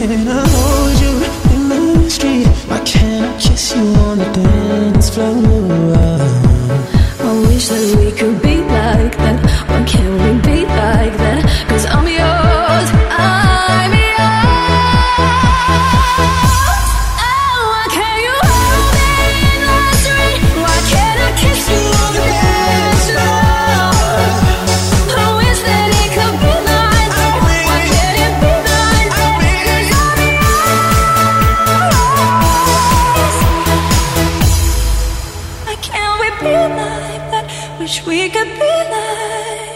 can't I hold you in the street? Why can't I kiss you on the dance floor? I wish that we could be Be like that? Wish we could be like